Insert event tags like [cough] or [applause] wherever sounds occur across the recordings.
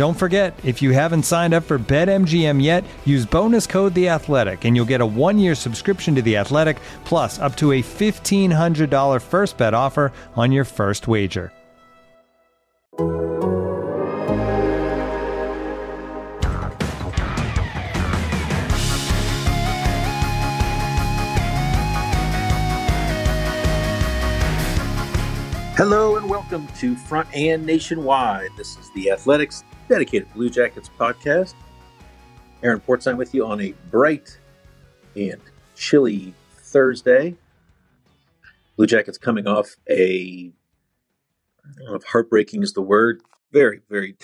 Don't forget, if you haven't signed up for BetMGM yet, use bonus code The Athletic, and you'll get a one-year subscription to The Athletic, plus up to a fifteen hundred dollar first bet offer on your first wager. Hello and welcome to Front and Nationwide. This is the Athletics dedicated Blue Jackets podcast. Aaron Portzline with you on a bright and chilly Thursday. Blue Jackets coming off a if heartbreaking is the word. Very, very,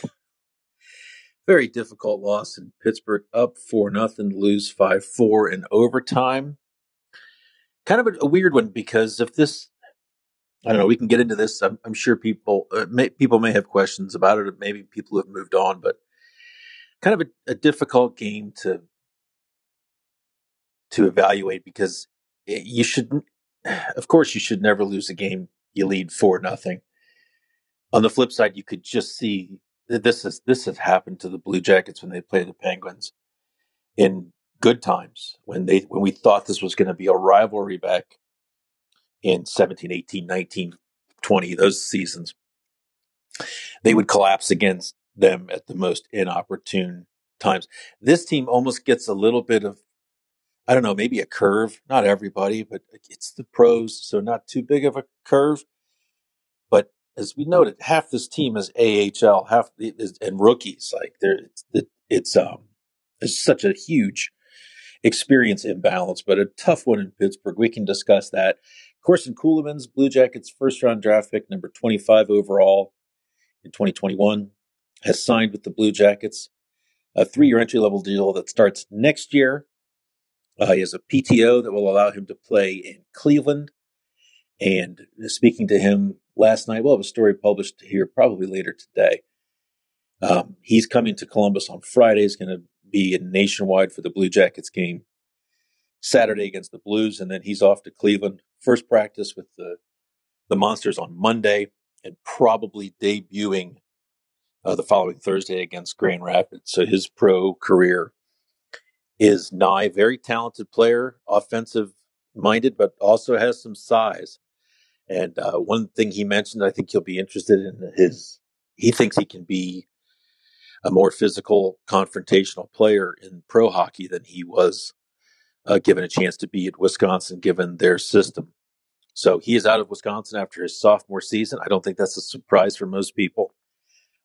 [laughs] very difficult loss in Pittsburgh. Up four nothing, lose five four in overtime. Kind of a, a weird one because if this I don't know. We can get into this. I'm, I'm sure people uh, may, people may have questions about it. Maybe people have moved on, but kind of a, a difficult game to to evaluate because you shouldn't. [sighs] Of course, you should never lose a game you lead four nothing. On the flip side, you could just see that this is this has happened to the Blue Jackets when they play the Penguins in good times when they when we thought this was going to be a rivalry back in 17, 18, 19, 20, those seasons, they would collapse against them at the most inopportune times. This team almost gets a little bit of, I don't know, maybe a curve. Not everybody, but it's the pros, so not too big of a curve. But as we noted, half this team is AHL, half is, and rookies. Like there, it's, it's um, it's such a huge experience imbalance, but a tough one in Pittsburgh. We can discuss that. Corson Ceulemans, Blue Jackets first round draft pick, number 25 overall in 2021, has signed with the Blue Jackets a three year entry level deal that starts next year. Uh, he has a PTO that will allow him to play in Cleveland. And speaking to him last night, we'll have a story published here probably later today. Um, he's coming to Columbus on Friday. He's going to be nationwide for the Blue Jackets game Saturday against the Blues, and then he's off to Cleveland. First practice with the the Monsters on Monday, and probably debuting uh, the following Thursday against Grand Rapids. So his pro career is nigh. Very talented player, offensive minded, but also has some size. And uh, one thing he mentioned, I think you'll be interested in his. He thinks he can be a more physical, confrontational player in pro hockey than he was uh, given a chance to be at Wisconsin, given their system. So he is out of Wisconsin after his sophomore season. I don't think that's a surprise for most people.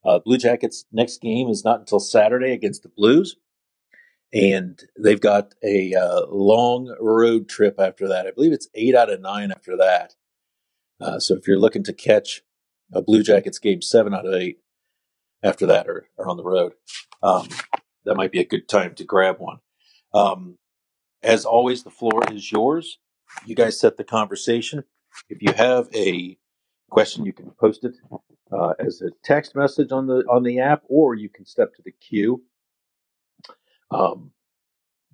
Uh, Blue Jackets' next game is not until Saturday against the Blues, and they've got a uh, long road trip after that. I believe it's eight out of nine after that. Uh, so if you're looking to catch a Blue Jackets game, seven out of eight after that or, are on the road. Um, that might be a good time to grab one. Um, as always, the floor is yours. You guys set the conversation. If you have a question, you can post it uh, as a text message on the on the app, or you can step to the queue. Um,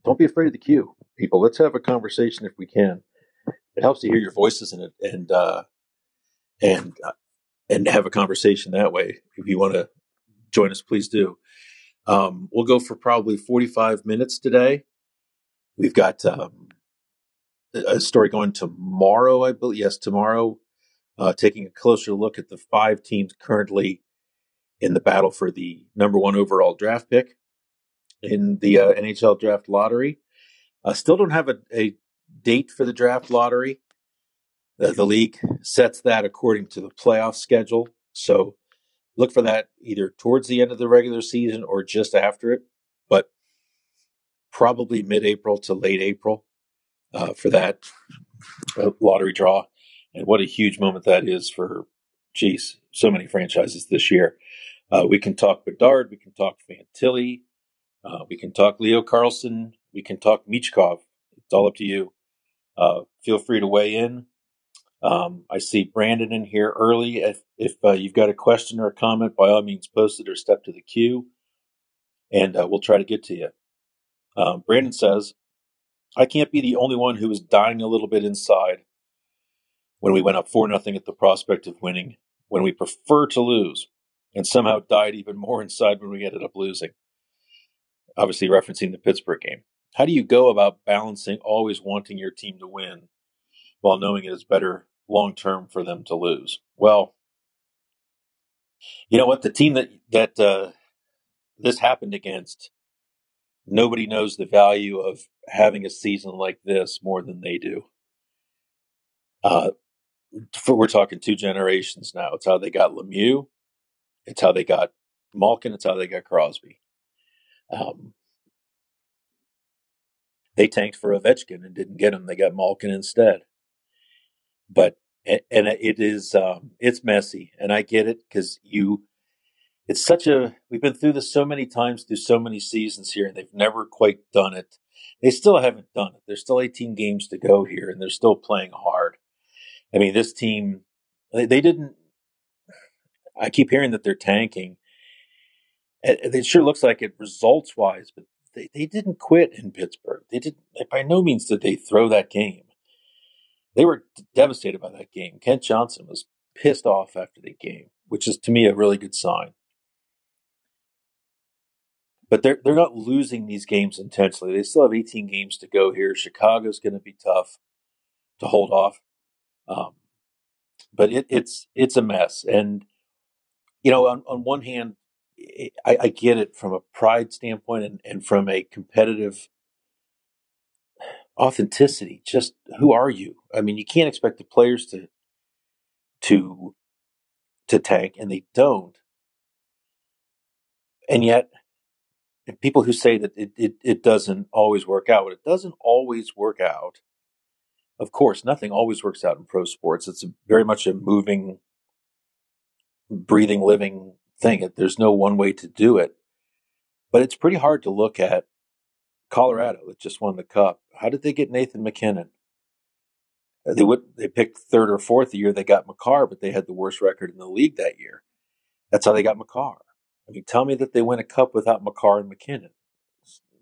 don't be afraid of the queue, people. Let's have a conversation if we can. It helps to hear your voices it and uh, and uh, and have a conversation that way. If you want to join us, please do. Um, we'll go for probably 45 minutes today. We've got um, a story going tomorrow, I believe. Yes, tomorrow, uh, taking a closer look at the five teams currently in the battle for the number one overall draft pick in the uh, NHL draft lottery. Uh, still don't have a, a, date for the draft lottery. the league sets that according to the playoff schedule. So look for that either towards the end of the regular season or just after it, but probably mid April to late April uh, for that uh, lottery draw. And what a huge moment that is for, geez, so many franchises this year. Uh, we can talk Bedard, we can talk Fantilli, uh, we can talk Leo Carlsson, we can talk Michkov. It's all up to you. Uh, feel free to weigh in. Um, I see Brandon in here early. If, if uh, you've got a question or a comment, by all means, post it or step to the queue, and uh, we'll try to get to you. Um, Brandon says, I can't be the only one who was dying a little bit inside when we went up 4 nothing at the prospect of winning, when we prefer to lose, and somehow died even more inside when we ended up losing. Obviously, referencing the Pittsburgh game. How do you go about balancing always wanting your team to win while knowing it is better long term for them to lose? Well, you know what? The team that that uh, this happened against, nobody knows the value of having a season like this more than they do. Uh, for, we're talking two generations now. It's how they got Lemieux. It's how they got Malkin. It's how they got Crosby. Um, they tanked for Ovechkin and didn't get him. They got Malkin instead but and it is um, it's messy, and I get it because you. It's such a we've been through this so many times through so many seasons here, and they've never quite done it. They still haven't done it. There's still 18 games to go here, and they're still playing hard. I mean, this team they, they didn't. I keep hearing that they're tanking. It, sure looks like it results wise, but they, they didn't quit in Pittsburgh. They didn't. by no means did they throw that game. They were devastated by that game. Kent Johnson was pissed off after the game, which is to me a really good sign. But they're they're not losing these games intentionally. They still have 18 games to go here. Chicago's going to be tough to hold off, um, but it, it's it's a mess. And you know, on, on one hand, I, I, get it from a pride standpoint and, and from a competitive authenticity. Just who are you? I mean, you can't expect the players to to to tank, and they don't. And yet, and people who say that it, it, it doesn't always work out, it doesn't always work out. Of course, nothing always works out in pro sports. It's very much a moving, breathing, living thing. There's no one way to do it. But it's pretty hard to look at Colorado that just won the cup. How did they get Nathan MacKinnon? Uh, they would they picked third or fourth the year they got Makar, but they had the worst record in the league that year. That's how they got Makar. I mean, tell me that they win a cup without Makar and MacKinnon.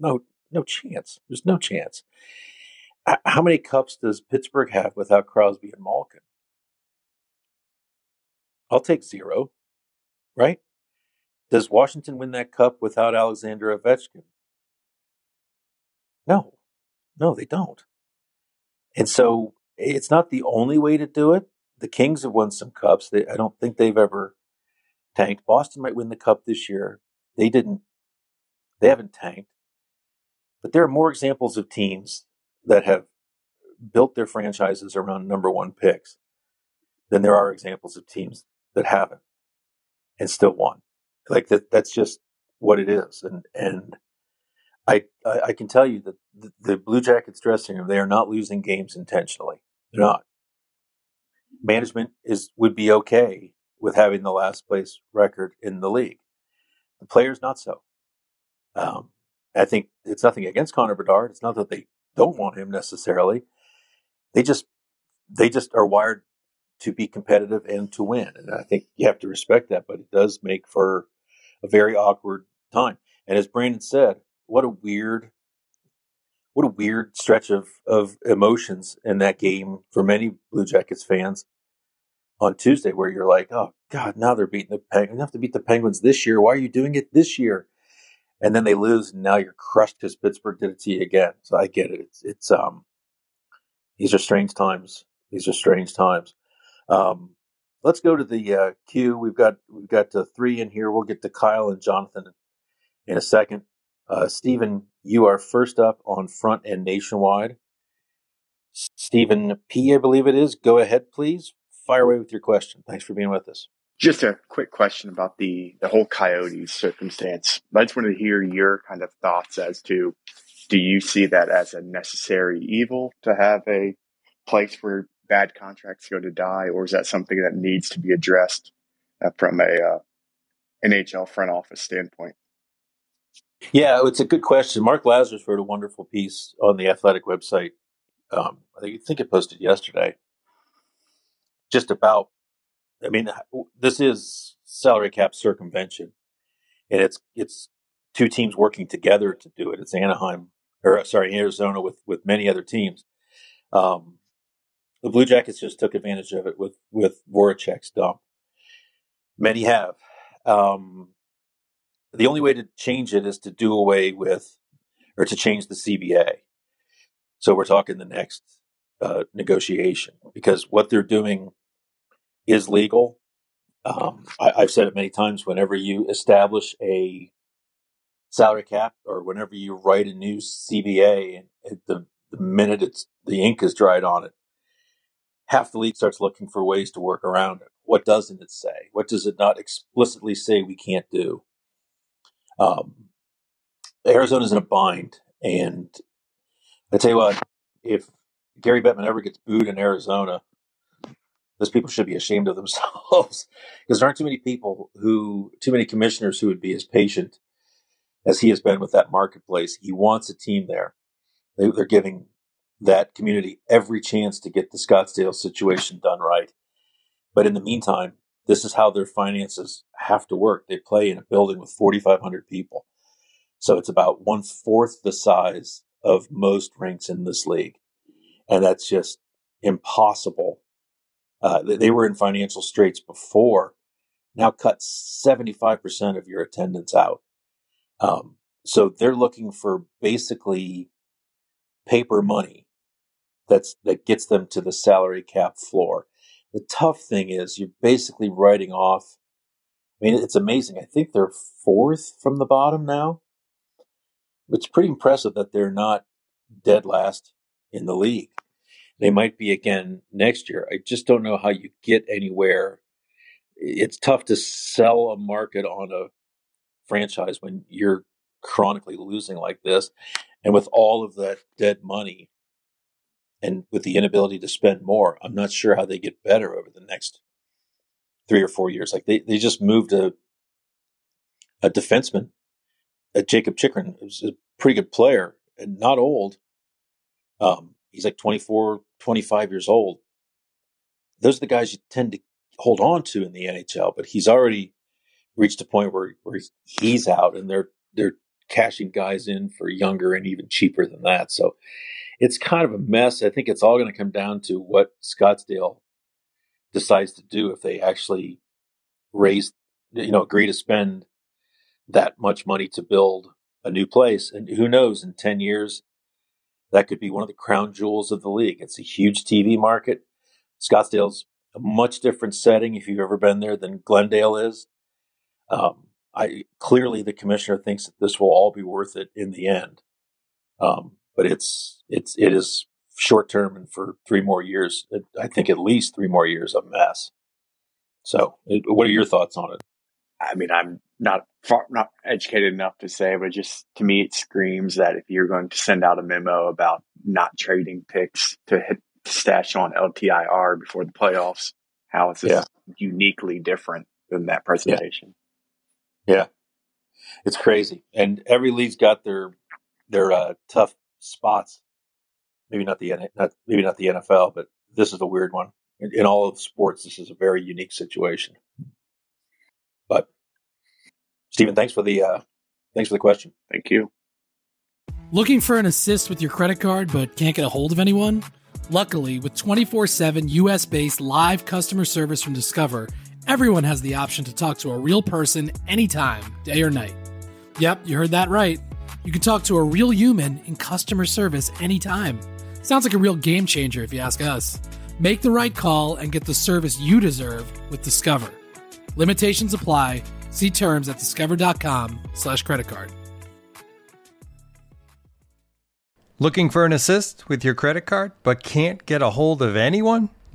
No, no chance. There's no chance. How many cups does Pittsburgh have without Crosby and Malkin? I'll take zero, right? Does Washington win that cup without Alexander Ovechkin? No, no, they don't. And so it's not the only way to do it. The Kings have won some cups. They, I don't think they've ever tanked. Boston might win the cup this year. They didn't. They haven't tanked. But there are more examples of teams that have built their franchises around number one picks than there are examples of teams that haven't and still won. Like that. That's just what it is. And and I, I can tell you that the, the Blue Jackets dressing room, they are not losing games intentionally. They're not. Management is would be okay with having the last place record in the league. The players not so. Um, I think it's nothing against Connor Bedard. It's not that they don't want him necessarily. They just they just are wired to be competitive and to win. And I think you have to respect that, but it does make for a very awkward time. And as Brandon said, what a weird, what a weird stretch of, of emotions in that game for many Blue Jackets fans on Tuesday, where you're like, oh God, now they're beating the Penguins. Have to beat the Penguins this year. Why are you doing it this year? And then they lose, and now you're crushed because Pittsburgh did it to you again. So I get it. It's it's um, these are strange times. These are strange times. Um, let's go to the uh, queue. We've got we've got uh, three in here. We'll get to Kyle and Jonathan in a second. Uh, Stephen, you are first up on front and nationwide. Stephen P, I believe it is. Go ahead, please. Fire away with your question. Thanks for being with us. Just a quick question about the the whole Coyotes circumstance. I just wanted to hear your kind of thoughts as to do you see that as a necessary evil to have a place where bad contracts go to die, or is that something that needs to be addressed uh, from a uh, NHL front office standpoint? Yeah, it's a good question. Mark Lazerus wrote a wonderful piece on the Athletic website. Um, I think it posted yesterday, just about. I mean, this is salary cap circumvention, and it's it's two teams working together to do it. It's Anaheim, or sorry, Arizona with with many other teams. Um, the Blue Jackets just took advantage of it with with Voracek's dump. Many have. Um, the only way to change it is to do away with, or to change the CBA. So we're talking the next uh, negotiation because what they're doing is legal. Um, I, I've said it many times. Whenever you establish a salary cap, or whenever you write a new CBA, the, the minute it's the ink is dried on it, half the league starts looking for ways to work around it. What doesn't it say? What does it not explicitly say we can't do? Um, Arizona's in a bind, and I tell you what, if Gary Bettman ever gets booed in Arizona, those people should be ashamed of themselves [laughs] because there aren't too many people who, too many commissioners who would be as patient as he has been with that marketplace. He wants a team there. They, they're giving that community every chance to get the Scottsdale situation done right. But in the meantime, this is how their finances have to work. They play in a building with 4,500 people. So it's about one fourth the size of most rinks in this league. And that's just impossible. Uh, they were in financial straits before. Now cut 75% of your attendance out. Um, so they're looking for basically paper money that's that gets them to the salary cap floor. The tough thing is you're basically writing off. I mean, it's amazing. I think they're fourth from the bottom now. It's pretty impressive that they're not dead last in the league. They might be again next year. I just don't know how you get anywhere. It's tough to sell a market on a franchise when you're chronically losing like this. And with all of that dead money, and with the inability to spend more, I'm not sure how they get better over the next three or four years. Like they, they just moved a a defenseman, a Jakob Chychrun, who's a pretty good player and not old. Um, he's like 24, 25 years old. Those are the guys you tend to hold on to in the NHL, but he's already reached a point where, where he's out and they're, they're cashing guys in for younger and even cheaper than that. So it's kind of a mess. I think it's all going to come down to what Scottsdale decides to do if they actually raise, you know, agree to spend that much money to build a new place. And who knows, in 10 years, that could be one of the crown jewels of the league. It's a huge TV market. Scottsdale's a much different setting if you've ever been there than Glendale is. Um, I clearly the commissioner thinks that this will all be worth it in the end. Um, but it's it's it is short term and for three more years. I think at least three more years a mess. So, what are your thoughts on it? I mean, I'm not far, not educated enough to say, but just to me, it screams that if you're going to send out a memo about not trading picks to hit stash on LTIR before the playoffs, how is this yeah. uniquely different than that presentation? Yeah. yeah. it's crazy, and every league's got their their uh, tough spots. Maybe not the not maybe not the NFL, but this is a weird one. In, in all of sports, this is a very unique situation. But Stephen, thanks for the uh, thanks for the question. Thank you. Looking for an assist with your credit card but can't get a hold of anyone? Luckily, with 24 7 US based live customer service from Discover, everyone has the option to talk to a real person anytime, day or night. Yep, you heard that right. You can talk to a real human in customer service anytime. Sounds like a real game changer if you ask us. Make the right call and get the service you deserve with Discover. Limitations apply. See terms at discover.com slash credit card. Looking for an assist with your credit card but can't get a hold of anyone?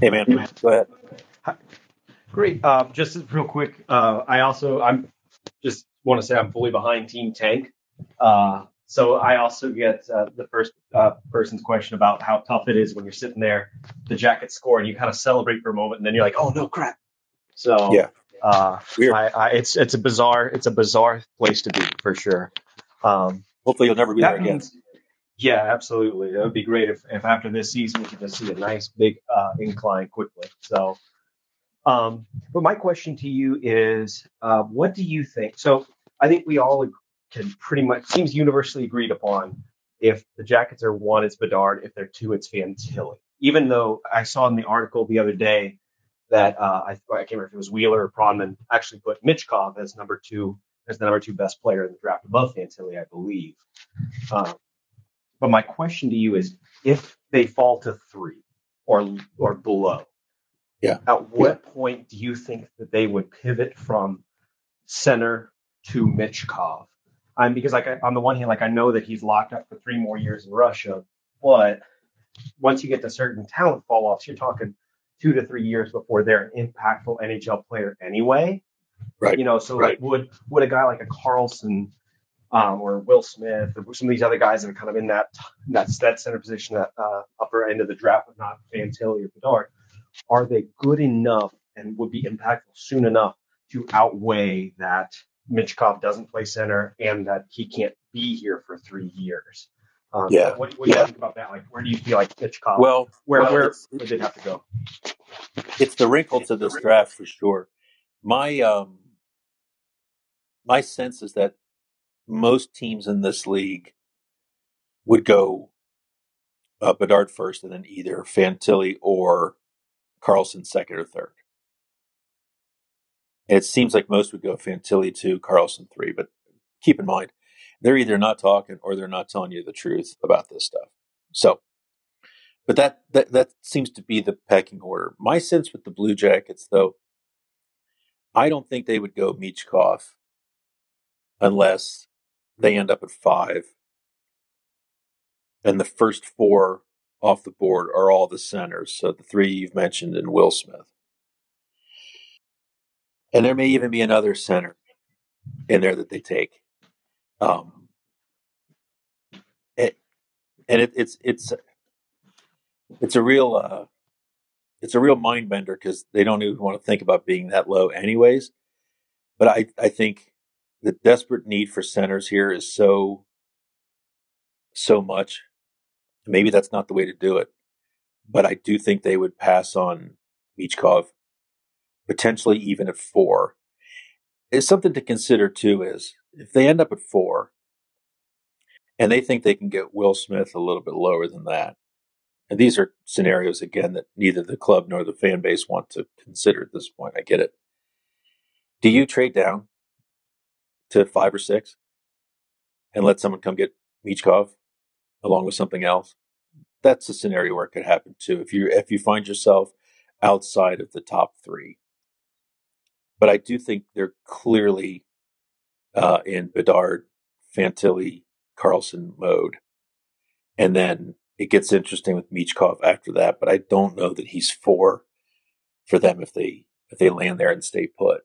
Hey man, go ahead. Great. Uh, just real quick, uh, I also I'm just want to say I'm fully behind Team Tank. Uh, so I also get uh, the first uh, person's question about how tough it is when you're sitting there, the jacket score, and you kind of celebrate for a moment, and then you're like, oh no, crap. So Yeah. uh, I, I, it's it's a bizarre it's a bizarre place to be for sure. Um, Hopefully, you'll never be there again. means, yeah, absolutely. That would be great if, if after this season we could just see a nice big uh, incline quickly. So, um, but my question to you is, uh, what do you think? So, I think we all can pretty much seems universally agreed upon. If the Jackets are one, it's Bedard. If they're two, it's Fantilli. Even though I saw in the article the other day that uh, I, I can't remember if it was Wheeler or Pronman actually put Michkov as number two, as the number two best player in the draft above Fantilli, I believe. Um, but my question to you is, if they fall to three or or below, Yeah. at what point do you think that they would pivot from center to Michkov? Um, because like I, on the one hand, like I know that he's locked up for three more years in Russia, but once you get to certain talent fall offs, you're talking two to three years before they're an impactful NHL player anyway. Right. You know, so Right. like would would a guy like a Carlsson um, or Will Smith or some of these other guys that are kind of in that that that center position, that uh, upper end of the draft, but not Fantilli or Bedard, are they good enough and would be impactful soon enough to outweigh that Michkov doesn't play center and that he can't be here for three years? Um, Yeah. What, what do you Yeah. think about that? Like, where do you feel like Michkov? Well, where well, where it's- would they have to go? it's the wrinkle to this draft for sure. My um, my sense is that most teams in this league would go uh, Bedard first, and then either Fantilli or Carlsson second or third. It seems like most would go Fantilli two, Carlsson three. But keep in mind, they're either not talking or they're not telling you the truth about this stuff. So, but that that that seems to be the pecking order. My sense with the Blue Jackets, though, I don't think they would go Michkov unless they end up at five, and the first four off the board are all the centers. So the three you've mentioned and Will Smith, and there may even be another center in there that they take. Um, it, and it, it's it's it's a real uh, it's a real mind bender because they don't even want to think about being that low, anyways. But I I think the desperate need for centers here is so so much. Maybe that's not the way to do it, but I do think they would pass on Michkov, potentially even at four. It's something to consider too. Is if they end up at four, and they think they can get Will Smith a little bit lower than that, and these are scenarios again that neither the club nor the fan base want to consider at this point. I get it. Do you trade down to five or six and let someone come get Michkov along with something else? That's a scenario where it could happen too. If you if you find yourself outside of the top three, but I do think they're clearly uh, in Bedard, Fantilli, Carlsson mode, and then it gets interesting with Michkov after that. But I don't know that he's four for them if they if they land there and stay put.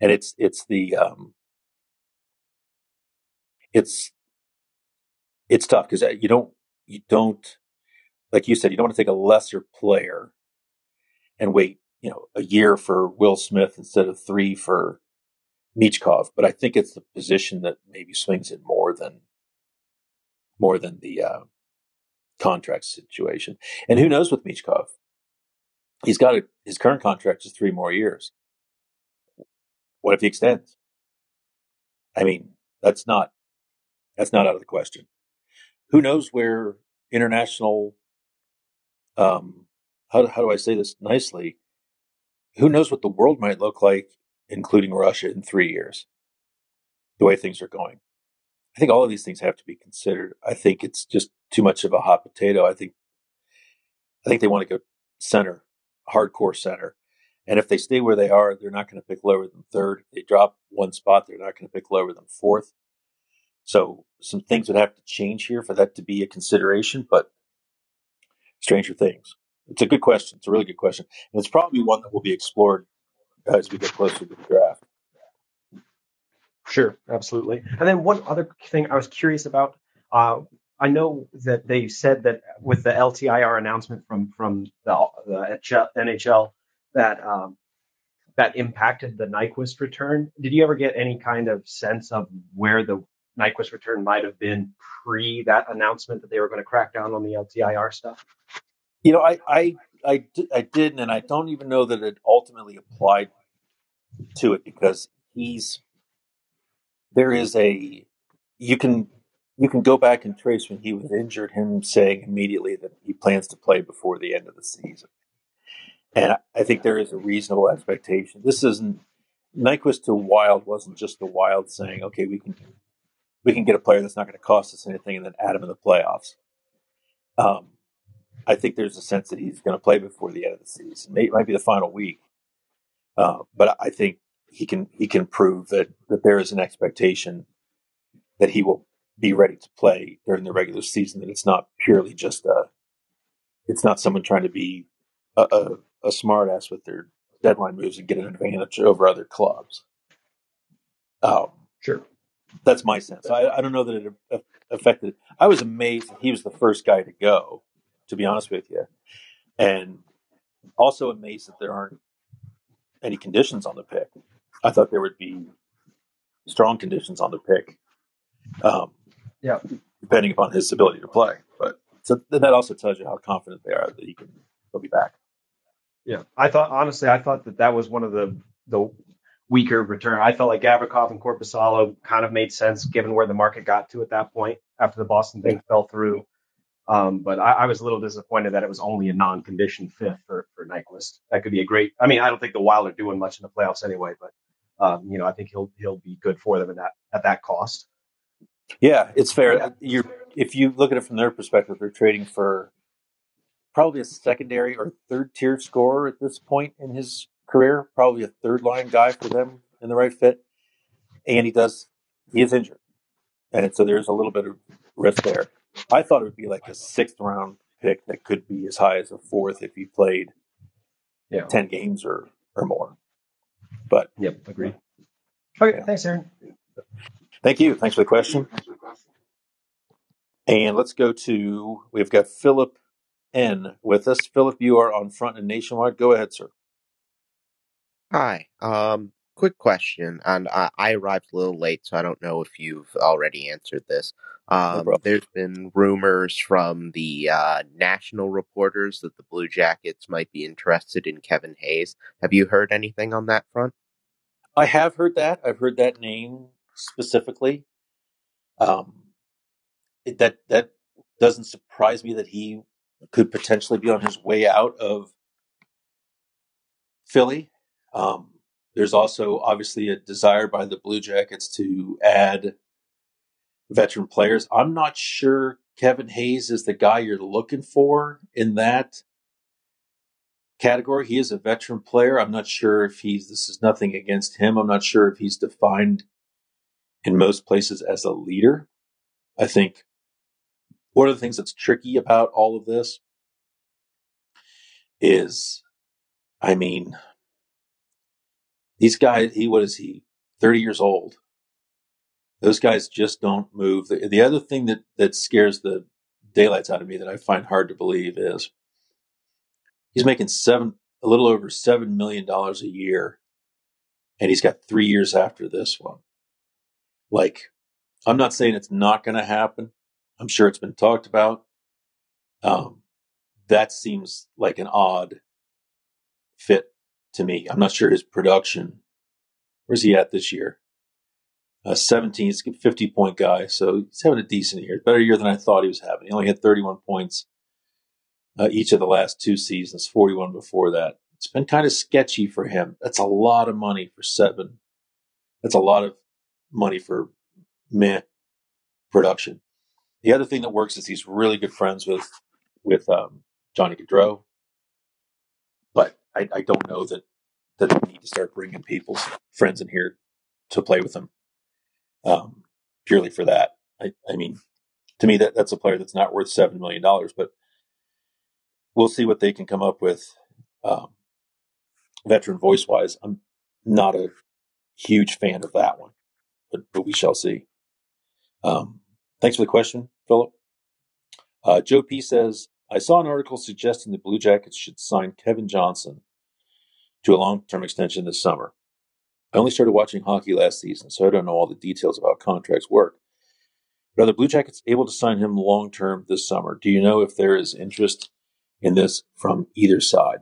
And it's it's the um, it's it's tough because uh, you don't you don't like you said you don't want to take a lesser player and wait you know a year for Will Smith instead of three for Michkov. But I think it's the position that maybe swings it more than more than the uh, contract situation. And who knows with Michkov? He's got a, his current contract is three more years. What if he extends? I mean, that's not that's not out of the question. Who knows where international um how how do I say this nicely? Who knows what the world might look like, including Russia, in three years? The way things are going. I think all of these things have to be considered. I think it's just too much of a hot potato. I think I think they want to go center, hardcore center. And if they stay where they are, they're not going to pick lower than third. If they drop one spot, they're not going to pick lower than fourth. So some things would have to change here for that to be a consideration, but stranger things. It's a good question. It's a really good question. And it's probably one that will be explored as we get closer to the draft. Sure, absolutely. And then one other thing I was curious about. Uh, I know that they said that with the LTIR announcement from from the, the NHL that um, that impacted the Nyquist return. Did you ever get any kind of sense of where the Nyquist return might have been pre that announcement that they were going to crack down on the LTIR stuff? You know, I I I, I didn't, and I don't even know that it ultimately applied to it because he's there is a you can you can go back and trace when he was injured him saying immediately that he plans to play before the end of the season. And I think there is a reasonable expectation. This isn't Nyquist to Wild wasn't just the Wild saying, "Okay, we can we can get a player that's not going to cost us anything and then add him in the playoffs." Um, I think there's a sense that he's going to play before the end of the season. It might be the final week, uh, but I think he can he can prove that that there is an expectation that he will be ready to play during the regular season. That it's not purely just a it's not someone trying to be a, a, a smartass with their deadline moves and get an advantage over other clubs. Um, sure, that's my sense. I, I don't know that it affected. I was amazed he was the first guy to go. To be honest with you, and also amazed that there aren't any conditions on the pick. I thought there would be strong conditions on the pick. Um, yeah, depending upon his ability to play. But so then that also tells you how confident they are that he can he'll be back. Yeah, I thought honestly, I thought that that was one of the the weaker return. I felt like Gavrikov and Korpisalo kind of made sense given where the market got to at that point after the Boston thing fell through. Um, but I, I, was a little disappointed that it was only a non-conditioned fifth for for Nyquist. That could be a great. I mean, I don't think the Wild are doing much in the playoffs anyway, but um, you know, I think he'll he'll be good for them at that at that cost. Yeah, it's fair. You if you look at it from their perspective, they're trading for probably a secondary or third tier scorer at this point in his career, probably a third line guy for them in the right fit. And he does he is injured. And so there's a little bit of risk there. I thought it would be like a sixth round pick that could be as high as a fourth if he played yeah. ten games or, or more. But yep, agree. Okay, yeah. thanks, Aaron. Thank you. Thanks for the question. And let's go to we've got Philip N with us. Philip, you are on front and nationwide. Go ahead, sir. Hi. Um, quick question, and I, I arrived a little late, so I don't know if you've already answered this. Um, there's been rumors from the uh, national reporters that the Blue Jackets might be interested in Kevin Hayes. Have you heard anything on that front? I have heard that. I've heard that name specifically. Um, it, that that doesn't surprise me that he could potentially be on his way out of Philly. Um, there's also obviously a desire by the Blue Jackets to add veteran players. I'm not sure Kevin Hayes is the guy you're looking for in that category. He is a veteran player. I'm not sure if he's, this is nothing against him. I'm not sure if he's defined in most places as a leader. I think one of the things that's tricky about all of this is I mean, these guys, he, what is he, 30 years old? Those guys just don't move. The, the other thing that, that scares the daylights out of me that I find hard to believe is he's making seven, a little over $7 million a year. And he's got three years after this one. Like, I'm not saying it's not going to happen. I'm sure it's been talked about. Um, that seems like an odd fit to me. I'm not sure his production. Where's he at this year? Uh, 17, he's a 50 point guy, so he's having a decent year. Better year than I thought he was having. He only had 31 points uh, each of the last two seasons, 41 before that. It's been kind of sketchy for him. That's a lot of money for seven. That's a lot of money for meh production. The other thing that works is he's really good friends with with um, Johnny Gaudreau, I, I, don't know that that need to start bringing people's friends in here to play with them um, purely for that. I, I mean, to me, that that's a player that's not worth seven million dollars, but we'll see what they can come up with. Um, veteran voice wise, I'm not a huge fan of that one, but, but we shall see. Um, thanks for the question, Philip. Uh, Joe P says, I saw an article suggesting the Blue Jackets should sign Kevin Johnson to a long term extension this summer. I only started watching hockey last season, so I don't know all the details how contracts work. But are the Blue Jackets able to sign him long term this summer? Do you know if there is interest in this from either side?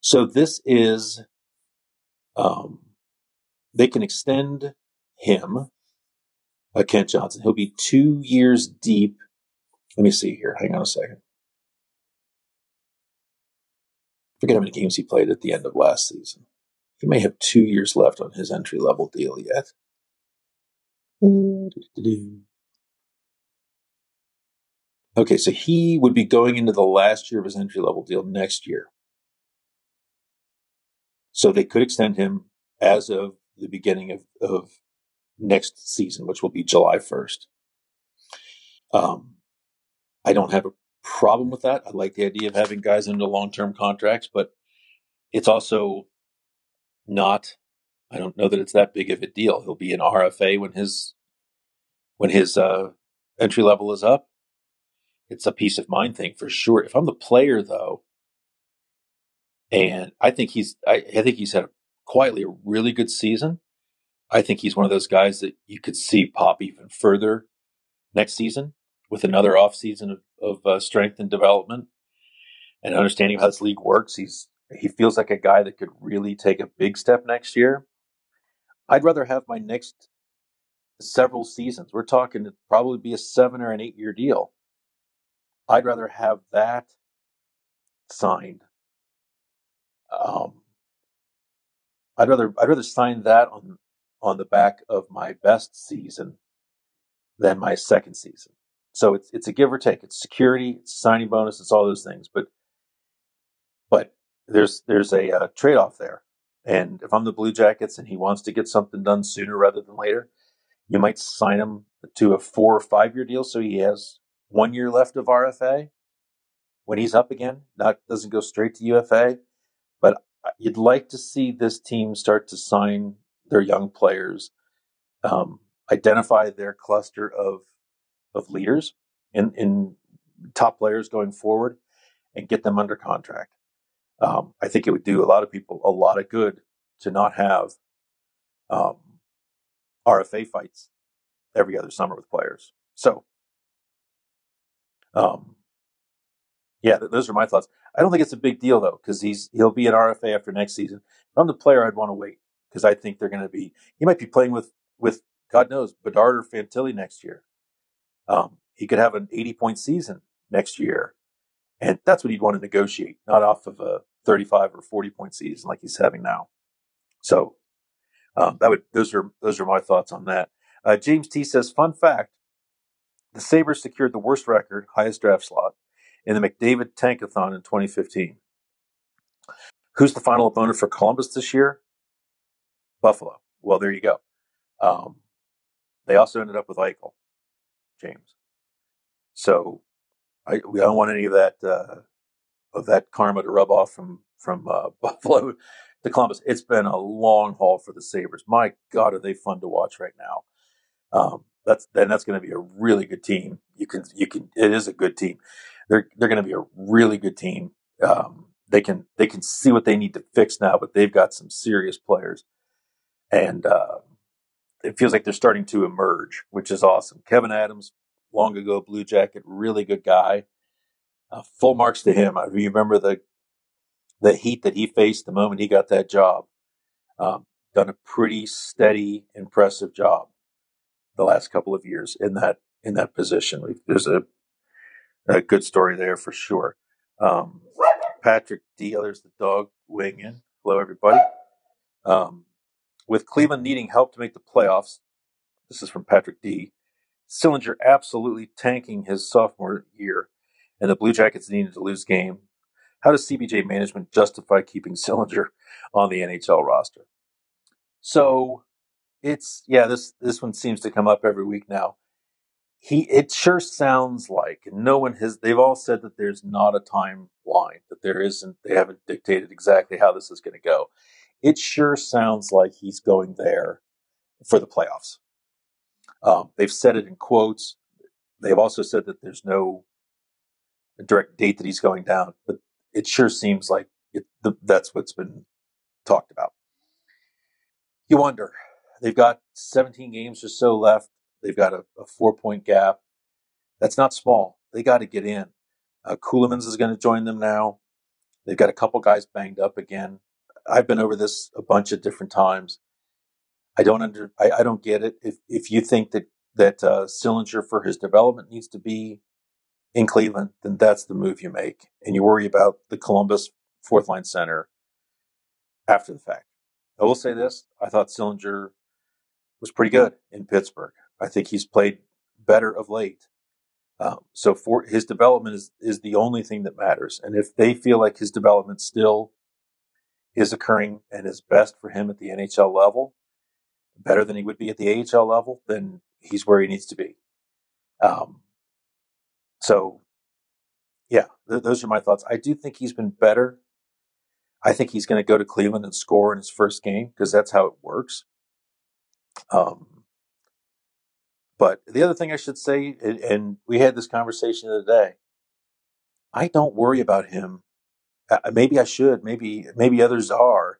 So this is, um, they can extend him uh, Kent Johnson. He'll be two years deep. Let me see here. Hang on a second. Forget how many games he played at the end of last season. He may have two years left on his entry level deal yet. Okay, so he would be going into the last year of his entry level deal next year. So they could extend him as of the beginning of, of next season, which will be July 1st. Um, I don't have a problem with that. I like the idea of having guys into long term contracts, but it's also not. I don't know that it's that big of a deal. He'll be an RFA when his when his uh, entry level is up. It's a peace of mind thing for sure. If I'm the player, though, and I think he's I, I think he's had a, quietly a really good season. I think he's one of those guys that you could see pop even further next season with another off season of, of uh, strength and development and understanding how this league works. He's he feels like a guy that could really take a big step next year. I'd rather have my next several seasons. We're talking it probably be a seven or an eight year deal. I'd rather have that signed. Um, I'd rather I'd rather sign that on on the back of my best season than my second season. So it's it's a give or take. It's security, it's signing bonus, it's all those things. But but there's there's a uh, trade off there. And if I'm the Blue Jackets and he wants to get something done sooner rather than later, you might sign him to a four or five year deal so he has one year left of RFA when he's up again. Not doesn't go straight to UFA, but you'd like to see this team start to sign their young players, um, identify their cluster of of leaders in top players going forward, and get them under contract. Um, I think it would do a lot of people a lot of good to not have um, RFA fights every other summer with players. So, um, yeah, th- those are my thoughts. I don't think it's a big deal though, because he's he'll be an RFA after next season. If I'm the player, I'd want to wait because I think they're going to be. He might be playing with with God knows Bedard or Fantilli next year. Um, he could have an 80 point season next year, and that's what he'd want to negotiate, not off of a 35 or 40 point season like he's having now. So um, that would those are those are my thoughts on that. Uh, James T says, fun fact: the Sabres secured the worst record, highest draft slot, in the McDavid Tankathon in 2015. Who's the final opponent for Columbus this year? Buffalo. Well, there you go. Um, they also ended up with Eichel, James. So I, we don't want any of that uh, of that karma to rub off from from uh, [laughs] Buffalo to Columbus. It's been a long haul for the Sabres. My God, are they fun to watch right now? Um, that's then that's going to be a really good team. You can you can it is a good team. They're they're going to be a really good team. Um, they can they can see what they need to fix now, but they've got some serious players, and uh, it feels like they're starting to emerge, which is awesome. Kevyn Adams, long ago Blue Jacket, really good guy. Uh, full marks to him. I remember the the heat that he faced the moment he got that job. Um, done a pretty steady, impressive job the last couple of years in that in that position. There's a a good story there for sure. Um, Patrick D. The dog weighing in. Hello, everybody. Um, with Cleveland needing help to make the playoffs, this is from Patrick D. Sillinger absolutely tanking his sophomore year, and the Blue Jackets needed to lose game. How does CBJ management justify keeping [laughs] Sillinger on the NHL roster? So it's yeah, this this one seems to come up every week now. He it sure sounds like no one has they've all said that there's not a timeline, that there isn't they haven't dictated exactly how this is going to go. It sure sounds like he's going there for the playoffs. Um, they've said it in quotes. They've also said that there's no direct date that he's going down, but it sure seems like it, the, that's what's been talked about. You wonder They've got 17 games or so left. They've got a, a four point gap. That's not small. They got to get in. Uh, Ceulemans is going to join them now. They've got a couple guys banged up again. I've been over this a bunch of different times. I don't under, I, I don't get it. If if you think that that uh, Sillinger for his development needs to be in Cleveland, then that's the move you make, and you worry about the Columbus fourth line center after the fact. I will say this: I thought Sillinger was pretty good in Pittsburgh. I think he's played better of late. Um, so for his development is is the only thing that matters. And if they feel like his development still is occurring and is best for him at the NHL level, better than he would be at the AHL level, then he's where he needs to be. Um, so, yeah, th- those are my thoughts. I do think he's been better. I think he's going to go to Cleveland and score in his first game because that's how it works. Um, but the other thing I should say, and we had this conversation the other day, I don't worry about him. Uh, maybe I should. Maybe maybe others are.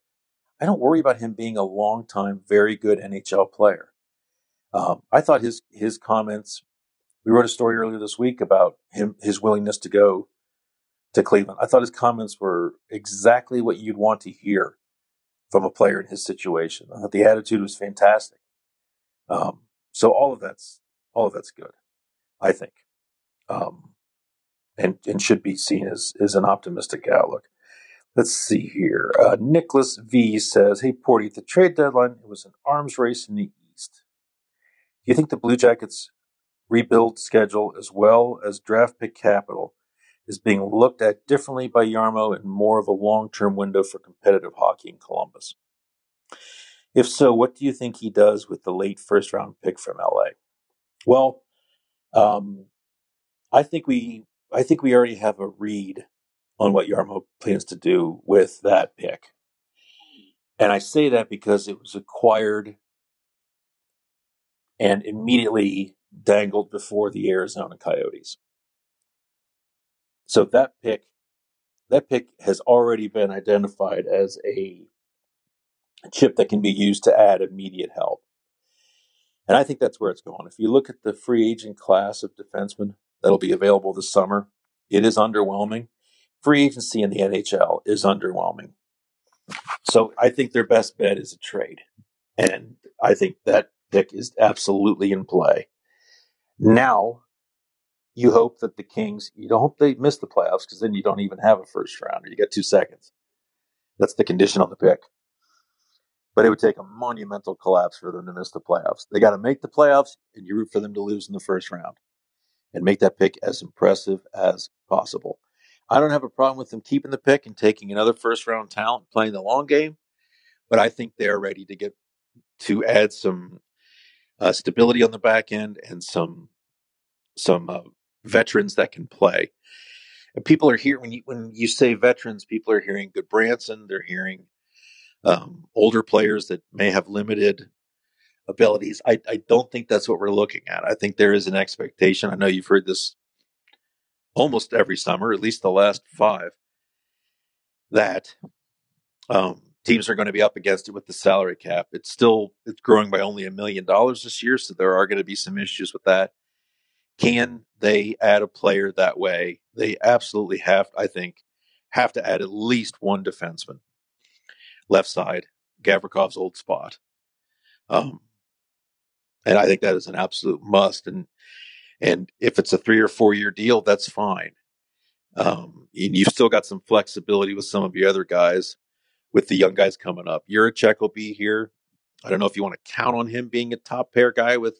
I don't worry about him being a long time, very good NHL player. Um, I thought his his comments. We wrote a story earlier this week about him his willingness to go to Cleveland. I thought his comments were exactly what you'd want to hear from a player in his situation. I thought the attitude was fantastic. Um, so all of that's all of that's good, I think, um, and and should be seen as as an optimistic outlook. Let's see here. Uh, Nicholas V says, "Hey Porty, the trade deadline it was an arms race in the East. Do you think the Blue Jackets rebuild schedule as well as draft pick capital is being looked at differently by Jarmo and more of a long term window for competitive hockey in Columbus?" If so, what do you think he does with the late first round pick from LA? Well, um, I think we I think we already have a read on what Jarmo plans to do with that pick. And I say that because it was acquired and immediately dangled before the Arizona Coyotes. So that pick that pick has already been identified as a chip that can be used to add immediate help. And I think that's where it's going. If you look at the free agent class of defensemen that'll be available this summer, it is underwhelming. Free agency in the NHL is underwhelming. So I think their best bet is a trade. And I think that pick is absolutely in play. Now, you hope that the Kings, you don't hope they miss the playoffs because then you don't even have a first rounder. You got two seconds. That's the condition on the pick but it would take a monumental collapse for them to miss the playoffs. They got to make the playoffs, and you root for them to lose in the first round and make that pick as impressive as possible. I don't have a problem with them keeping the pick and taking another first round talent, playing the long game, but I think they're ready to get to add some uh, stability on the back end and some some uh, veterans that can play. And people are here when you when you say veterans, people are hearing Gudbranson. They're hearing um, older players that may have limited abilities. I, I don't think that's what we're looking at. I think there is an expectation. I know you've heard this almost every summer, at least the last five, that um, teams are going to be up against it with the salary cap. It's still it's growing by only a million dollars this year, so there are going to be some issues with that. Can they add a player that way? They absolutely have. I think have to add at least one defenseman, left side, Gavrikov's old spot. Um, and I think that is an absolute must. And and if it's a three or four year deal, that's fine. Um, you've still got some flexibility with some of your other guys, with the young guys coming up. Jiricek will be here. I don't know if you want to count on him being a top pair guy with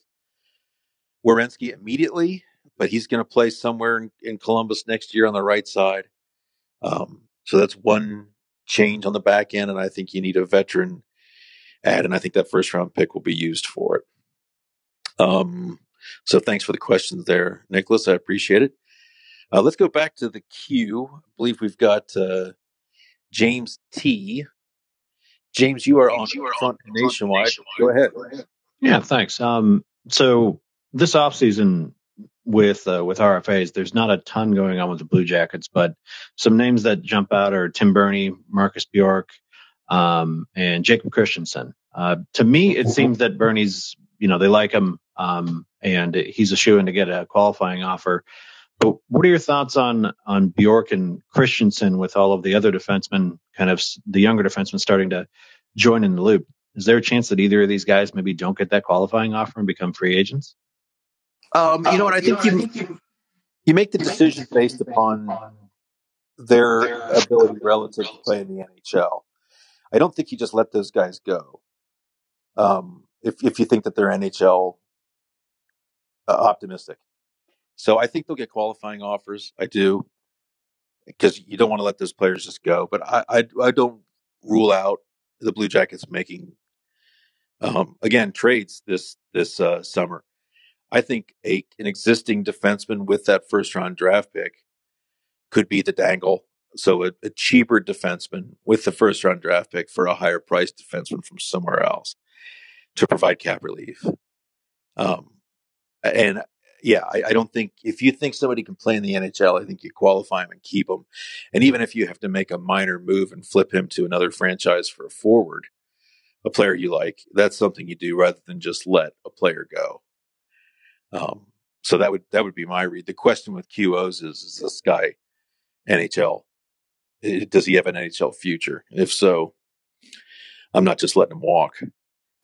Werenski immediately, but he's going to play somewhere in, in, Columbus next year on the right side. Um, so that's one change on the back end, and I think you need a veteran add, and I think that first round pick will be used for it. Um, so thanks for the questions there, Nicholas. I appreciate it. Uh, let's go back to the queue. I believe we've got uh, James T. James, you are on you are on nationwide. nationwide. Go ahead. Go ahead. Yeah, thanks. Um, so this offseason with uh, with RFAs, there's not a ton going on with the Blue Jackets, but some names that jump out are Tim Berni, Marcus Bjork, um, and Jacob Christiansen. Uh, to me, it seems that Berni's, you know, they like him um, and he's a shoe in to get a qualifying offer. But what are your thoughts on on Bjork and Christiansen with all of the other defensemen, kind of the younger defensemen starting to join in the loop? Is there a chance that either of these guys maybe don't get that qualifying offer and become free agents? Um, you know what? I think you you make the decision based upon their ability relative to play in the NHL. I don't think you just let those guys go. Um, if if you think that they're NHL uh, optimistic. So I think they'll get qualifying offers. I do because you don't want to let those players just go. But I, I, I don't rule out the Blue Jackets making um, again trades this this uh, summer. I think a an existing defenseman with that first round draft pick could be the dangle. So a, a cheaper defenseman with the first round draft pick for a higher priced defenseman from somewhere else to provide cap relief. Um, and yeah, I, I, don't think if you think somebody can play in the NHL, I think you qualify him and keep him. And even if you have to make a minor move and flip him to another franchise for a forward, a player you like, that's something you do rather than just let a player go. Um, so that would that would be my read. The question with QOs is: Is this guy NHL? Does he have an NHL future? If so, I'm not just letting him walk.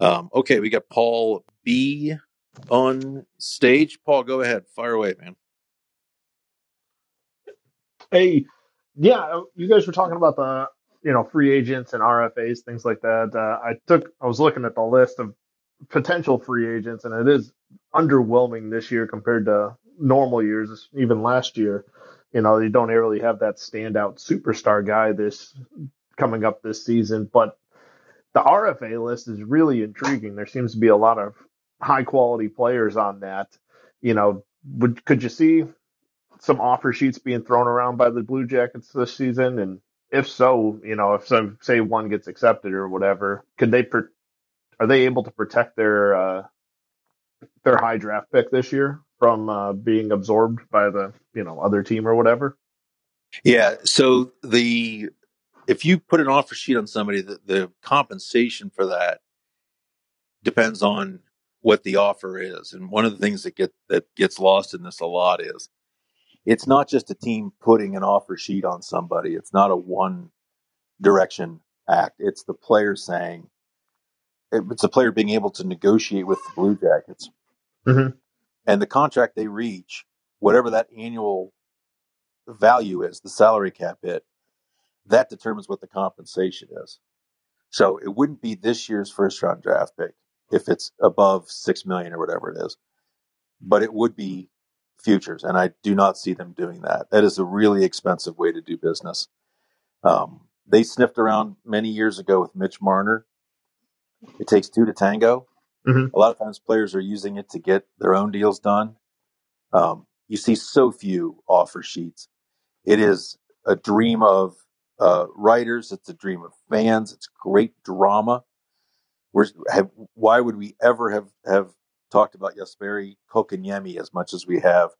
Um, okay, we got Paul B on stage. Paul, go ahead. Fire away, man. Hey, yeah, you guys were talking about the you know free agents and RFAs, things like that. Uh, I took, I was looking at the list of potential free agents, and it is underwhelming this year compared to normal years, even last year. You know, you don't really have that standout superstar guy this coming up this season, but the RFA list is really intriguing. There seems to be a lot of high quality players on that. You know, would could you see some offer sheets being thrown around by the Blue Jackets this season? And if so, you know, if some say one gets accepted or whatever, could they per, are they able to protect their uh, their high draft pick this year from uh, being absorbed by the you know other team or whatever? Yeah. So the if you put an offer sheet on somebody, the, the compensation for that depends on what the offer is. And one of the things that get that gets lost in this a lot is it's not just a team putting an offer sheet on somebody. It's not a one direction act. It's the player saying it's the player being able to negotiate with the Blue Jackets. Mm-hmm. And the contract they reach, whatever that annual value is, the salary cap hit, that determines what the compensation is. So it wouldn't be this year's first round draft pick if it's above six million or whatever it is, but it would be futures, and I do not see them doing that. That is a really expensive way to do business. Um, they sniffed around many years ago with Mitch Marner. It takes two to tango. Mm-hmm. A lot of times players are using it to get their own deals done. Um, you see so few offer sheets. It is a dream of uh, writers. It's a dream of fans. It's great drama. We're, have, why would we ever have, have talked about Jesperi Kotkaniemi as much as we have?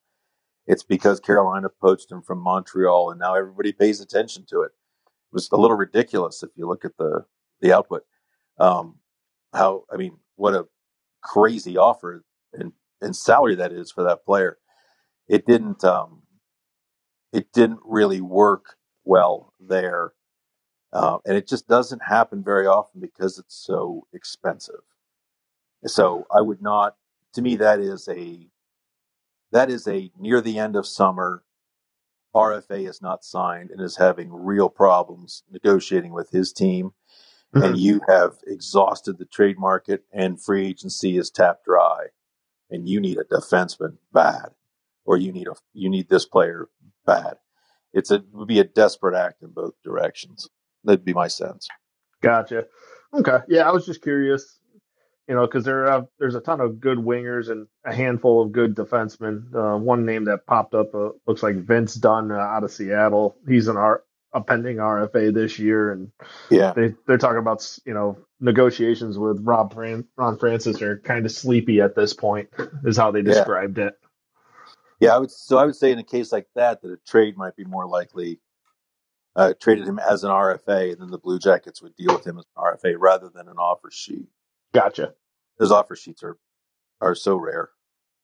It's because Carolina poached him from Montreal, and now everybody pays attention to it. It was a little ridiculous if you look at the the output. Um, how I mean, what a crazy offer and, and salary that is for that player. It didn't um, it didn't really work well there. Uh, and it just doesn't happen very often because it's so expensive. So I would not, to me, that is a, that is a near the end of summer, RFA is not signed and is having real problems negotiating with his team. Mm-hmm. And you have exhausted the trade market and free agency is tapped dry and you need a defenseman bad, or you need a, you need this player bad. It's a, it would be a desperate act in both directions. That'd be my sense. Gotcha. Okay. Yeah, I was just curious, you know, because there are, there's a ton of good wingers and a handful of good defensemen. Uh, one name that popped up uh, looks like Vince Dunn uh, out of Seattle. He's an R, a pending RFA this year, and Yeah. they they're talking about you know negotiations with Rob Fran- Ron Francis are kind of sleepy at this point, is how they Yeah. described it. Yeah, I would. So I would say in a case like that, that a trade might be more likely. Uh, traded him as an RFA, and then the Blue Jackets would deal with him as an RFA rather than an offer sheet. Gotcha. Those offer sheets are are so rare.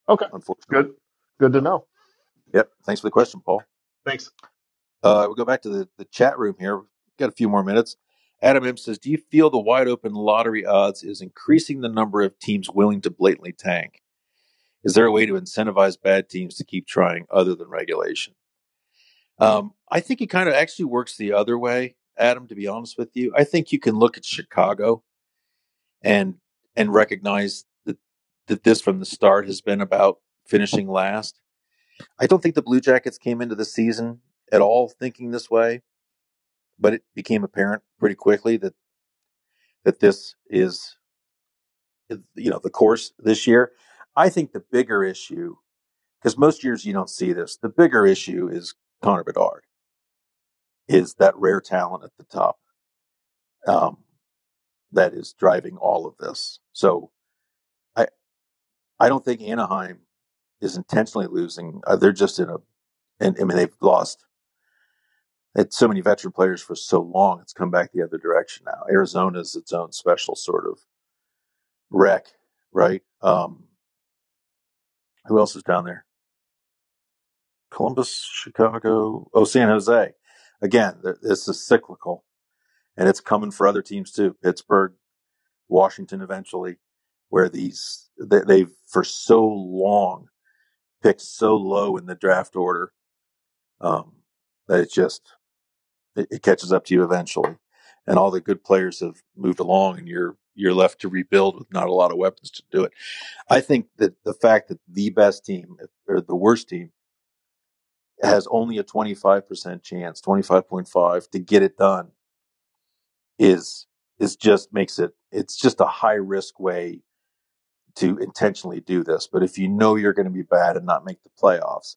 Okay. Unfortunately. Good. Good to know. Yep. Thanks for the question, Paul. Thanks. Uh, we'll go back to the, the chat room here. We've got a few more minutes. Adam M says, "Do you feel the wide open lottery odds is increasing the number of teams willing to blatantly tank? Is there a way to incentivize bad teams to keep trying other than regulation?" Um, I think it kind of actually works the other way, Adam. To be honest with you, I think you can look at Chicago and and recognize that that this from the start has been about finishing last. I don't think the Blue Jackets came into the season at all thinking this way, but it became apparent pretty quickly that that this is you know the course this year. I think the bigger issue because most years you don't see this. The bigger issue is Connor Bedard, is that rare talent at the top um, that is driving all of this. So I I don't think Anaheim is intentionally losing. Uh, they're just in a, and I mean they've lost. Had so many veteran players for so long, it's come back the other direction now. Arizona is its own special sort of wreck, right? Um, who else is down there? Columbus, Chicago, oh, San Jose. Again, th- this is cyclical and it's coming for other teams too. Pittsburgh, Washington eventually, where these, they, they've for so long picked so low in the draft order um, that it just, it, it catches up to you eventually. And all the good players have moved along and you're, you're left to rebuild with not a lot of weapons to do it. I think that the fact that the best team or the worst team has only a 25% chance, 25.5 to get it done is is just makes it it's just a high risk way to intentionally do this. But if you know you're going to be bad and not make the playoffs,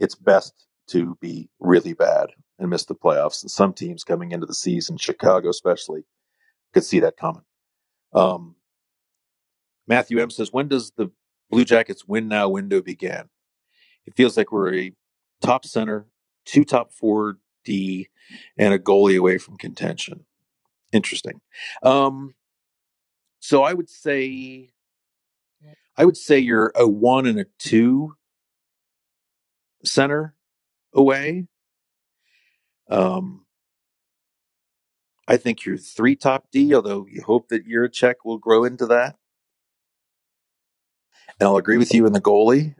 it's best to be really bad and miss the playoffs. And some teams coming into the season, Chicago especially, could see that coming. Um, Matthew M says, "When does the Blue Jackets win now window begin? It feels like we're a top center, two top four D, and a goalie away from contention. Interesting. Um, so I would say, I would say you're a one and a two center away. Um, I think you're three top D, although you hope that Jiricek will grow into that. And I'll agree with you in the goalie.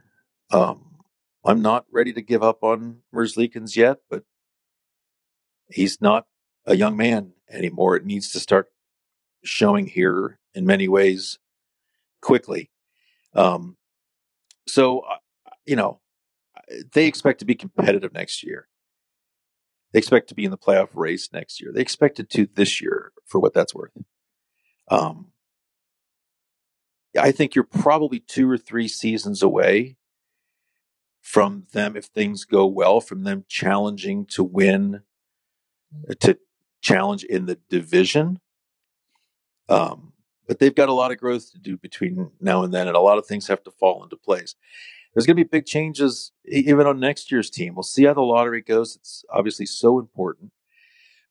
Um, I'm not ready to give up on Merzlikins yet, but he's not a young man anymore. It needs to start showing here in many ways quickly. Um, so, uh, you know, they expect to be competitive next year. They expect to be in the playoff race next year. They expected to this year for what that's worth. Um, I think you're probably two or three seasons away from them, if things go well, from them challenging to win, to challenge in the division. Um, but they've got a lot of growth to do between now and then, and a lot of things have to fall into place. There's going to be big changes even on next year's team. We'll see how the lottery goes. It's obviously so important.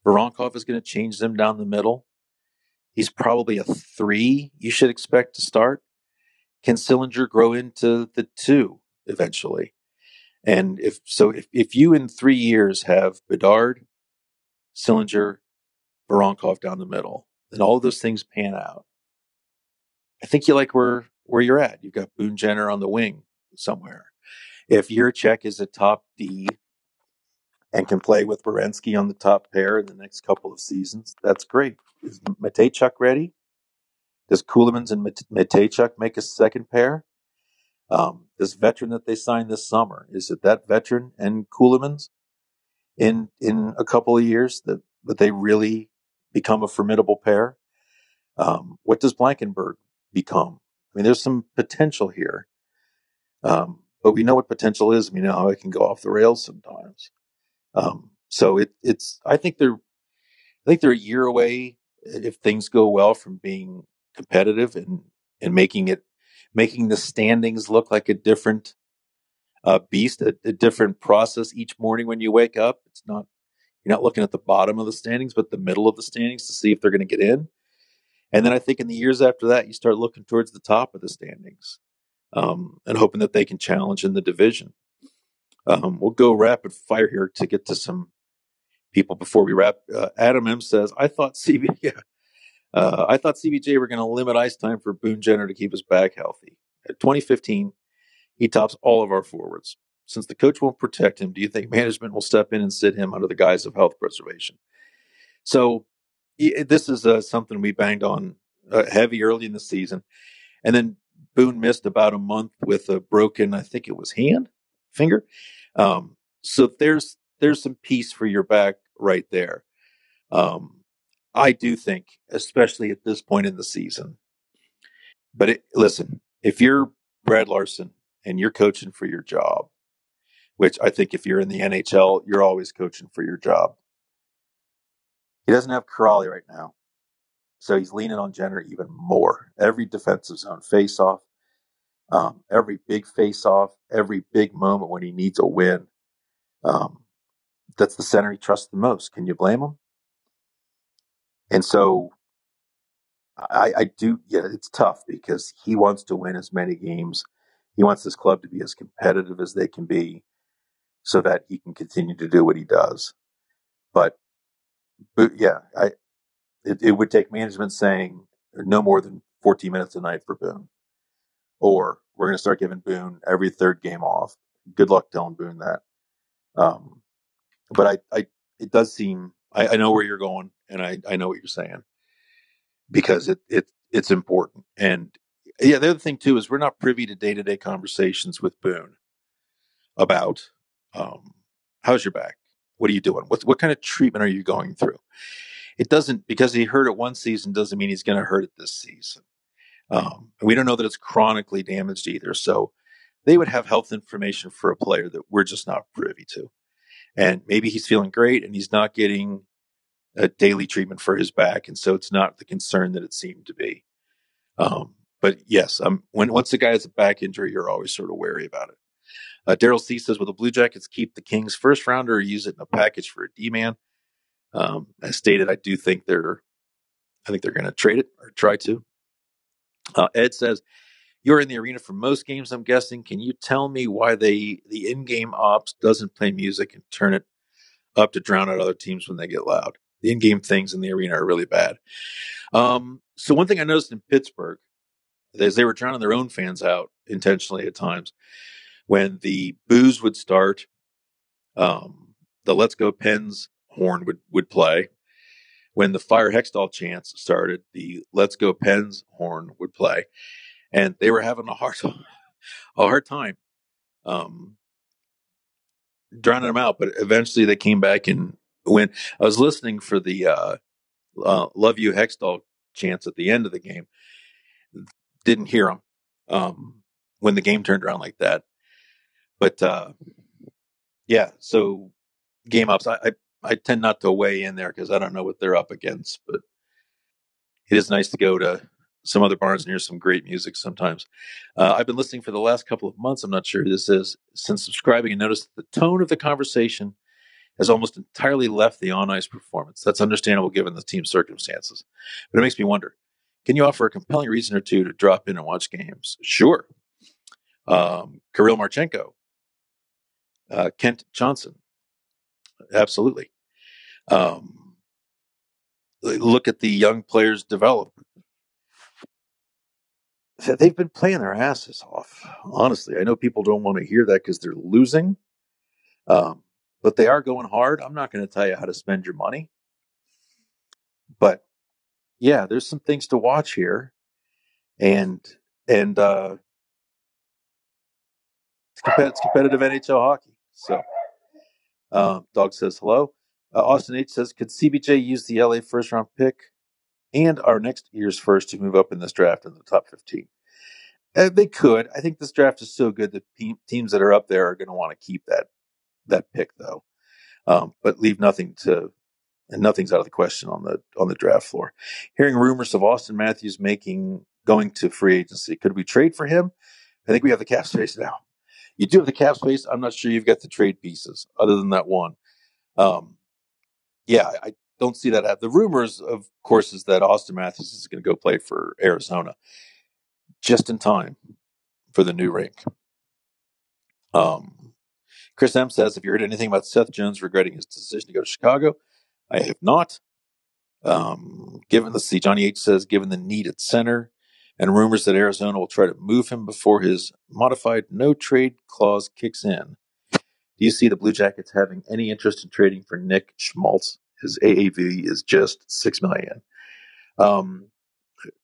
Voronkov is going to change them down the middle. He's probably a three you should expect to start. Can Sillinger grow into the two eventually? And if so, if, if you in three years have Bedard, Sillinger, Voronkov down the middle, then all of those things pan out. I think you like where where you're at. You've got Boone Jenner on the wing somewhere. If Jiricek is a top D and can play with Werenski on the top pair in the next couple of seasons, that's great. Is Mateychuk ready? Does Ceulemans and Mateychuk make a second pair? Um, this veteran that they signed this summer is it that veteran and Ceulemans in in a couple of years that that they really become a formidable pair? Um, what does Blankenburg become? I mean, there's some potential here, um, but we know what potential is. We know how it can go off the rails sometimes. Um, so it, it's I think they're I think they're a year away if things go well from being competitive and and making it making the standings look like a different uh, beast, a, a, different process each morning when you wake up. It's not you're not looking at the bottom of the standings, but the middle of the standings to see if they're going to get in. And then I think in the years after that, you start looking towards the top of the standings um, and hoping that they can challenge in the division. Um, we'll go rapid fire here to get to some people before we wrap. Uh, Adam M says, "I thought CB, [laughs] yeah, uh, I thought CBJ were going to limit ice time for Boone Jenner to keep his back healthy. At 2015, he tops all of our forwards. Since the coach won't protect him, do you think management will step in and sit him under the guise of health preservation? So this is uh, something we banged on uh, heavy early in the season, and then Boone missed about a month with a broken, I think it was hand, finger. Um, so there's there's some peace for your back right there. Um, I do think, especially at this point in the season. But it, listen, if you're Brad Larsen and you're coaching for your job, which I think if you're in the NHL, you're always coaching for your job. He doesn't have Kuraly right now. So he's leaning on Jenner even more. Every defensive zone face off, um, every big face off, every big moment when he needs a win. Um, that's the center he trusts the most. Can you blame him? And so I, I do, yeah, it's tough because he wants to win as many games. He wants this club to be as competitive as they can be so that he can continue to do what he does. But, but yeah, I, it, it would take management saying no more than 14 minutes a night for Boone. Or we're going to start giving Boone every third game off. Good luck telling Boone that. Um, but I, I, it does seem, I, I know where you're going and I, I know what you're saying because it, it it's important. And yeah, the other thing too is we're not privy to day to day conversations with Boone about um, how's your back, what are you doing, what what kind of treatment are you going through. It doesn't because he hurt it one season doesn't mean he's going to hurt it this season. Um, we don't know that it's chronically damaged either. So they would have health information for a player that we're just not privy to. And maybe he's feeling great and he's not getting a daily treatment for his back, and so it's not the concern that it seemed to be. Um, but yes, um, when once a guy has a back injury, you're always sort of wary about it. Uh, Daryl C says, "Will the Blue Jackets keep the Kings first rounder or use it in a package for a D man?" Um, as stated, I do think they're, I think they're going to trade it or try to. Uh, Ed says, "You're in the arena for most games. I'm guessing. Can you tell me why they the in-game ops doesn't play music and turn it up to drown out other teams when they get loud?" the in-game things in the arena are really bad. Um, so one thing I noticed in Pittsburgh is they were drowning their own fans out intentionally at times. when the boos would start, um, the Let's Go Pens horn would, would play. When the Fire Hextall chants started, the Let's Go Pens horn would play. And they were having a hard, [laughs] a hard time um, drowning them out. But eventually they came back and when I was listening for the uh, uh, "Love You Hextall" chants at the end of the game, didn't hear them um, when the game turned around like that. But uh, yeah, so game ups. I, I, I tend not to weigh in there because I don't know what they're up against. But it is nice to go to some other bars and hear some great music sometimes. Uh, I've been listening for the last couple of months. I'm not sure who this is since subscribing and noticed the tone of the conversation has almost entirely left the on ice performance. That's understandable given the team's circumstances. But it makes me wonder can you offer a compelling reason or two to drop in and watch games? Sure. Um, Kirill Marchenko, uh, Kent Johnson. Absolutely. Um, look at the young players develop. They've been playing their asses off. Honestly, I know people don't want to hear that because they're losing. Um, but they are going hard. I'm not going to tell you how to spend your money. But yeah, there's some things to watch here. And, and, uh, it's, competitive, it's competitive NHL hockey. So, um, Dog says hello. Uh, Austin H says, could CBJ use the LA first round pick and our next year's first to move up in this draft in the top 15? Uh, they could. I think this draft is so good that pe- teams that are up there are going to want to keep that that pick though. Um, but leave nothing to, and nothing's out of the question on the on the draft floor. Hearing rumors of Auston Matthews making going to free agency, could we trade for him? I think we have the cap space now. You do have the cap space. I'm not sure you've got the trade pieces other than that one. Um, yeah, I don't see that. The rumors, of course, is that Auston Matthews is going to go play for Arizona just in time for the new rink. Um, Chris M says, Have you heard anything about Seth Jones regretting his decision to go to Chicago? I have not. Um, given the see, Johnny H says, given the need at center and rumors that Arizona will try to move him before his modified no trade clause kicks in. Do you see the Blue Jackets having any interest in trading for Nick Schmaltz? His AAV is just six million. Um,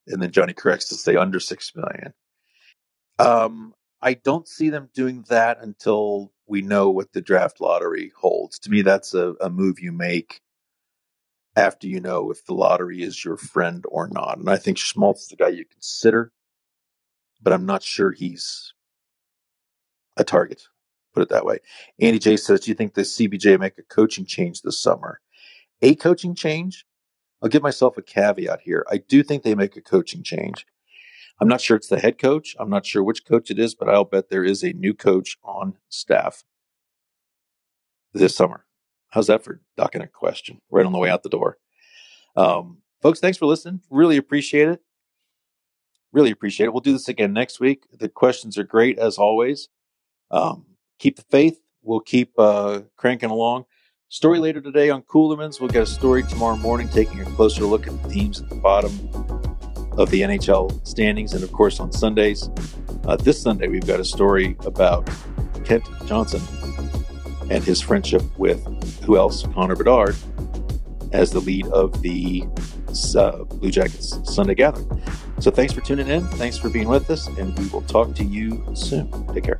and then Johnny corrects to say under six million. Um, I don't see them doing that until we know what the draft lottery holds. To me, that's a, a move you make after you know if the lottery is your friend or not. And I think Schmaltz is the guy you consider, but I'm not sure he's a target. Put it that way. Andy J says, Do you think the CBJ make a coaching change this summer? A coaching change? I'll give myself a caveat here. I do think they make a coaching change. I'm not sure it's the head coach. I'm not sure which coach it is, but I'll bet there is a new coach on staff this summer. How's that for ducking a question right on the way out the door? Um, folks, thanks for listening. Really appreciate it. Really appreciate it. We'll do this again next week. The questions are great as always. Um, keep the faith. We'll keep uh, cranking along. Story later today on Ceulemans. We'll get a story tomorrow morning taking a closer look at the teams at the bottom of the NHL standings. And of course, on Sundays, uh, this Sunday, we've got a story about Kent Johnson and his friendship with who else? Connor Bedard as the lead of the uh, Blue Jackets Sunday Gathering. So thanks for tuning in. Thanks for being with us, and we will talk to you soon. Take care.